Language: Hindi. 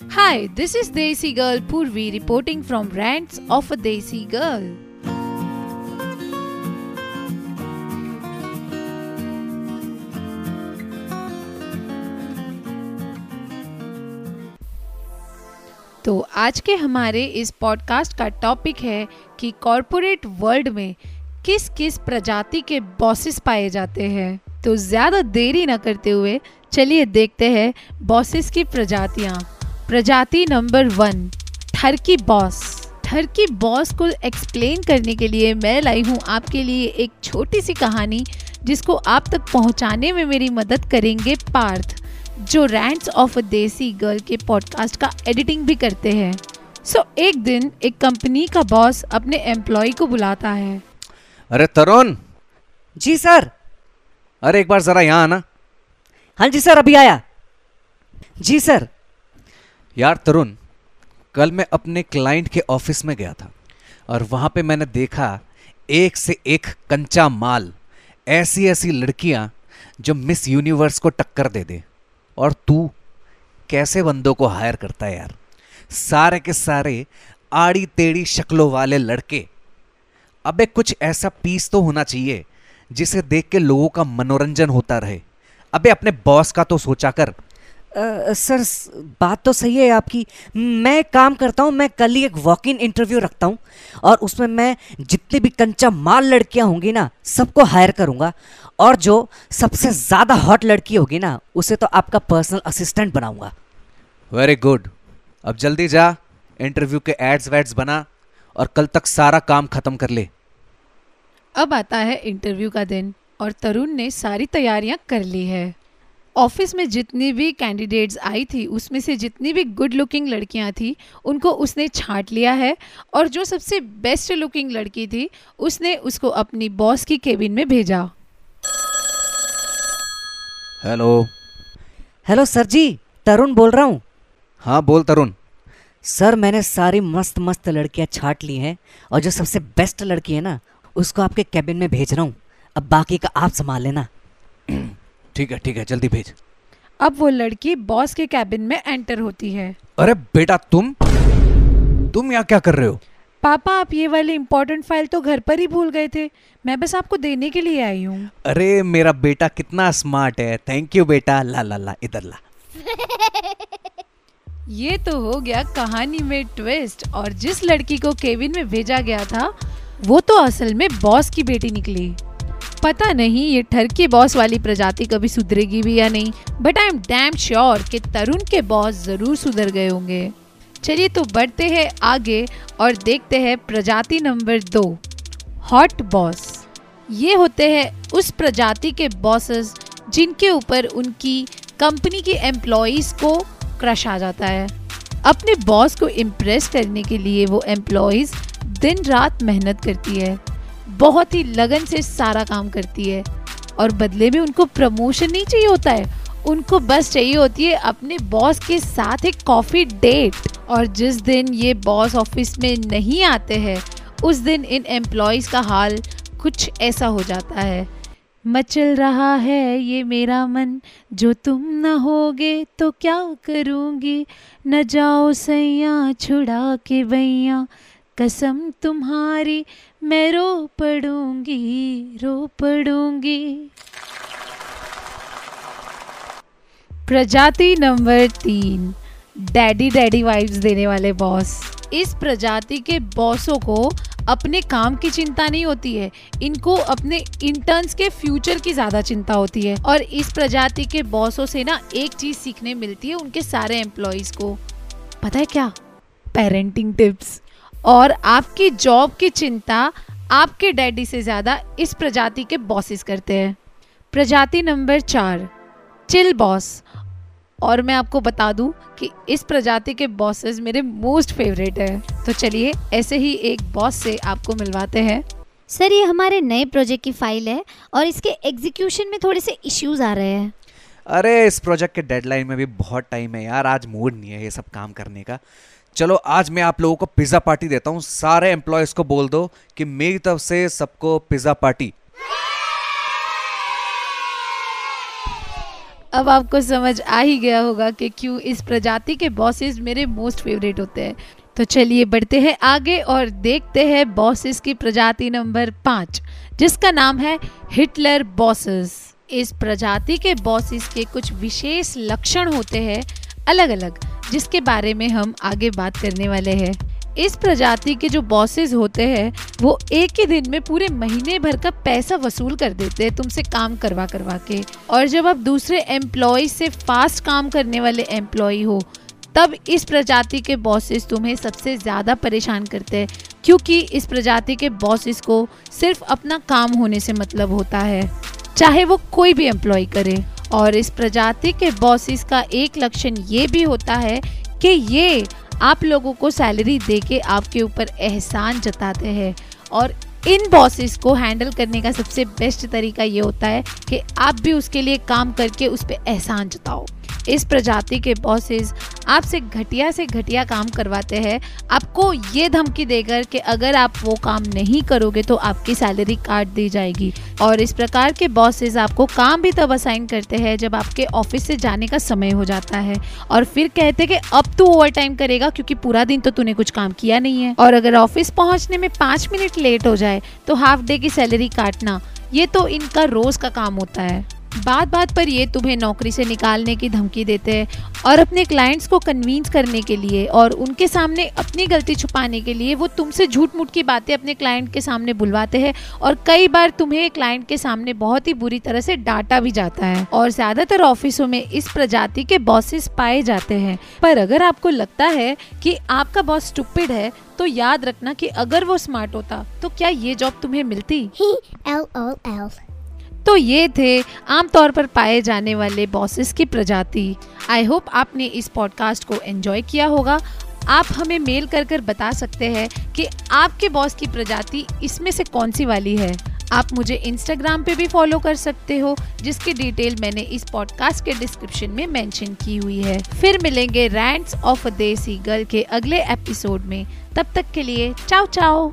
Hi, this is Desi Girl Purvi reporting from Rants of a Desi Girl. तो आज के हमारे इस पॉडकास्ट का टॉपिक है कि कॉरपोरेट वर्ल्ड में किस किस प्रजाति के बॉसेस पाए जाते हैं तो ज़्यादा देरी ना करते हुए चलिए देखते हैं बॉसेस की प्रजातियाँ प्रजाति नंबर वन ठरकी बॉस। ठरकी बॉस को एक्सप्लेन करने के लिए मैं लाई हूँ आपके लिए एक छोटी सी कहानी जिसको आप तक पहुँचाने में मेरी मदद करेंगे पार्थ जो रैंट्स ऑफ़ अ देसी गर्ल के पॉडकास्ट का एडिटिंग भी करते हैं। सो so, एक दिन एक कंपनी का बॉस अपने एम्प्लॉय को बुलाता है। अरे तरुण! जी सर। अरे एक बार जरा यहाँ आना। हाँ जी सर अभी आया। जी सर। यार तरुण, कल मैं अपने क्लाइंट के ऑफ़िस में गया था और वहाँ पे मैंने देखा एक से एक कंचा माल, ऐसी ऐसी लड़कियाँ जो मिस यूनिवर्स को टक्कर दे दे। और तू कैसे बंदों को हायर करता है यार? सारे के सारे आड़ी टेढ़ी शक्लों वाले लड़के। अबे कुछ ऐसा पीस तो होना चाहिए जिसे देख के लोगों का मनोरंजन होता रहे। अबे अपने बॉस का तो सोचा कर आ, सर बात तो सही है आपकी। मैं काम करता हूँ मैं कल ही एक वॉक इन इंटरव्यू रखता हूँ और उसमें मैं जितनी भी कंचा माल लड़कियाँ होंगी ना सबको हायर करूँगा और जो सबसे ज़्यादा हॉट लड़की होगी ना उसे तो आपका पर्सनल असिस्टेंट बनाऊँगा। वेरी गुड अब जल्दी जा इंटरव्यू के एड्स वैड्स बना और कल तक सारा काम खत्म कर ले। अब आता है इंटरव्यू का दिन और तरुण ने सारी तैयारियाँ कर ली है। ऑफ़िस में जितनी भी कैंडिडेट्स आई थी उसमें से जितनी भी गुड लुकिंग लड़कियाँ थी उनको उसने छांट लिया है और जो सबसे बेस्ट लुकिंग लड़की थी उसने उसको अपनी बॉस की केबिन में भेजा। हेलो हेलो सर जी तरुण बोल रहा हूँ। हाँ बोल तरुण। सर मैंने सारी मस्त मस्त लड़कियाँ छाट ली हैं और जो सबसे बेस्ट लड़की है ना उसको आपके कैबिन में भेज रहा हूँ। अब बाकी का आप संभाल लेना। ठीक है ठीक है जल्दी भेज। अब वो लड़की बॉस के कैबिन में एंटर होती है। अरे बेटा तुम? तुम यहाँ क्या कर रहे हो? पापा आप ये वाली इम्पोर्टेंट फ़ाइल तो घर पर ही भूल गए थे। मैं बस आपको देने के लिए आई हूँ। अरे मेरा बेटा कितना स्मार्ट है। थैंक यू बेटा। ला ला ला इधर ला। ये तो हो गया कहानी में ट्विस्ट और जिस लड़की को केविन में भेजा गया था वो तो असल में बॉस की बेटी निकली। पता नहीं ये ठरकी बॉस वाली प्रजाति कभी सुधरेगी भी या नहीं but I am damn sure कि तरुण के बॉस ज़रूर सुधर गए होंगे। चलिए तो बढ़ते हैं आगे और देखते हैं प्रजाति नंबर दो हॉट बॉस ये होते हैं उस प्रजाति के बॉसेस जिनके ऊपर उनकी कंपनी के एम्प्लॉयज़ को क्रश आ जाता है। अपने बॉस को इम्प्रेस करने के लिए वो एम्प्लॉयज़ दिन रात मेहनत करती है। बहुत ही लगन से सारा काम करती है और बदले में उनको प्रमोशन नहीं चाहिए होता है। उनको बस चाहिए होती है अपने बॉस के साथ एक कॉफ़ी डेट और जिस दिन ये बॉस ऑफ़िस में नहीं आते हैं, उस दिन इन एम्प्लॉयज़ का हाल कुछ ऐसा हो जाता है। मचल रहा है ये मेरा मन, जो तुम न होगे तो क्या करूँगी? न जाओ सैया छुड़ा के भैया कसम तुम्हारी मैं रो पड़ूँगी रो पड़ूँगी। प्रजाति नंबर तीन, डैडी डैडी वाइब्स देने वाले बॉस। इस प्रजाति के बॉसों को अपने काम की चिंता नहीं होती है, इनको अपने इंटर्न्स के फ्यूचर की ज़्यादा चिंता होती है। और इस प्रजाति के बॉसों से ना एक चीज़ सीखने मिलती है, उनके सारे एम्प्लॉयज़ को। पता है क्या? पेरेंटिंग टिप्स और आपकी जॉब की चिंता आपके डैडी से ज़्यादा इस प्रजाति के बॉसेस करते हैं। प्रजाति नंबर चार चिल बॉस और मैं आपको बता दूँ कि इस प्रजाति के बॉसेस मेरे मोस्ट फेवरेट है। तो चलिए ऐसे ही एक बॉस से आपको मिलवाते हैं। सर ये हमारे नए प्रोजेक्ट की फ़ाइल है और इसके एग्जीक्यूशन में थोड़े से इश्यूज़ आ रहे हैं। अरे इस प्रोजेक्ट के डेडलाइन में भी बहुत टाइम है यार। आज मूड नहीं है ये सब काम करने का। चलो, आज मैं आप लोगों को पिज़्ज़ा पार्टी देता हूँ। सारे एम्प्लॉयज़ को बोल दो कि मेरी तरफ़ से सबको पिज़्ज़ा पार्टी। अब आपको समझ आ ही गया होगा कि क्यों इस प्रजाति के बॉसेस मेरे मोस्ट फेवरेट होते हैं। तो चलिए, बढ़ते हैं आगे और देखते हैं बॉसेस की प्रजाति नंबर पाँच, जिसका नाम है हिटलर बॉसेस इस प्रजाति के बॉसेस के कुछ विशेष लक्षण होते हैं अलग अलग जिसके बारे में हम आगे बात करने वाले हैं। इस प्रजाति के जो बॉसेस होते हैं, वो एक ही दिन में पूरे महीने भर का पैसा वसूल कर देते हैं, तुमसे काम करवा करवा के। और जब आप दूसरे एम्प्लॉय से फास्ट काम करने वाले एम्प्लॉय हो, तब इस प्रजाति के बॉसेस तुम्हें सबसे ज़्यादा परेशान करते हैं, क्योंकि इस प्रजाति के बॉसेस को सिर्फ़ अपना काम होने से मतलब होता है। चाहे वो कोई भी एम्प्लॉय करे। और इस प्रजाति के बॉसेस का एक लक्षण ये भी होता है कि ये आप लोगों को सैलरी दे के आपके ऊपर एहसान जताते हैं। और इन बॉसेस को हैंडल करने का सबसे बेस्ट तरीका ये होता है कि आप भी उसके लिए काम करके उस पर एहसान जताओ। इस प्रजाति के बॉसेस आपसे घटिया से घटिया काम करवाते हैं। आपको ये धमकी देकर कि अगर आप वो काम नहीं करोगे तो आपकी सैलरी काट दी जाएगी। और इस प्रकार के बॉसेस आपको काम भी तब असाइन करते हैं जब आपके ऑफ़िस से जाने का समय हो जाता है। और फिर कहते कि अब तू ओवर टाइम करेगा क्योंकि पूरा दिन तो तूने कुछ काम किया नहीं है। और अगर ऑफ़िस पहुँचने में पाँच मिनट लेट हो जाए तो हाफ़ डे की सैलरी काटना, ये तो इनका रोज का काम होता है। बात बात पर ये तुम्हें नौकरी से निकालने की धमकी देते हैं और अपने क्लाइंट्स को कन्विंस करने के लिए और उनके सामने अपनी गलती छुपाने के लिए वो तुमसे झूठ मूठ की बातें अपने क्लाइंट के सामने बुलवाते हैं और कई बार तुम्हें क्लाइंट के सामने बहुत ही बुरी तरह से डांटा भी जाता है और ज़्यादातर ऑफिसों में इस प्रजाति के बॉसेस पाए जाते हैं। पर अगर आपको लगता है कि आपका बॉस स्टूपिड है तो याद रखना कि अगर वो स्मार्ट होता तो क्या ये जॉब तुम्हें मिलती? ही ये थे आमतौर पर पाए जाने वाले बॉसेस की प्रजाति। आई होप आपने इस पॉडकास्ट को एंजॉय किया होगा। आप हमें मेल कर कर बता सकते हैं कि आपके बॉस की प्रजाति इसमें से कौन सी वाली है। आप मुझे इंस्टाग्राम पे भी फॉलो कर सकते हो, जिसकी डिटेल मैंने इस पॉडकास्ट के डिस्क्रिप्शन में मेंशन की हुई है। फिर मिलेंगे रैंट्स ऑफ़ देसी गर्ल के अगले एपिसोड में। तब तक के लिए चाओ चाओ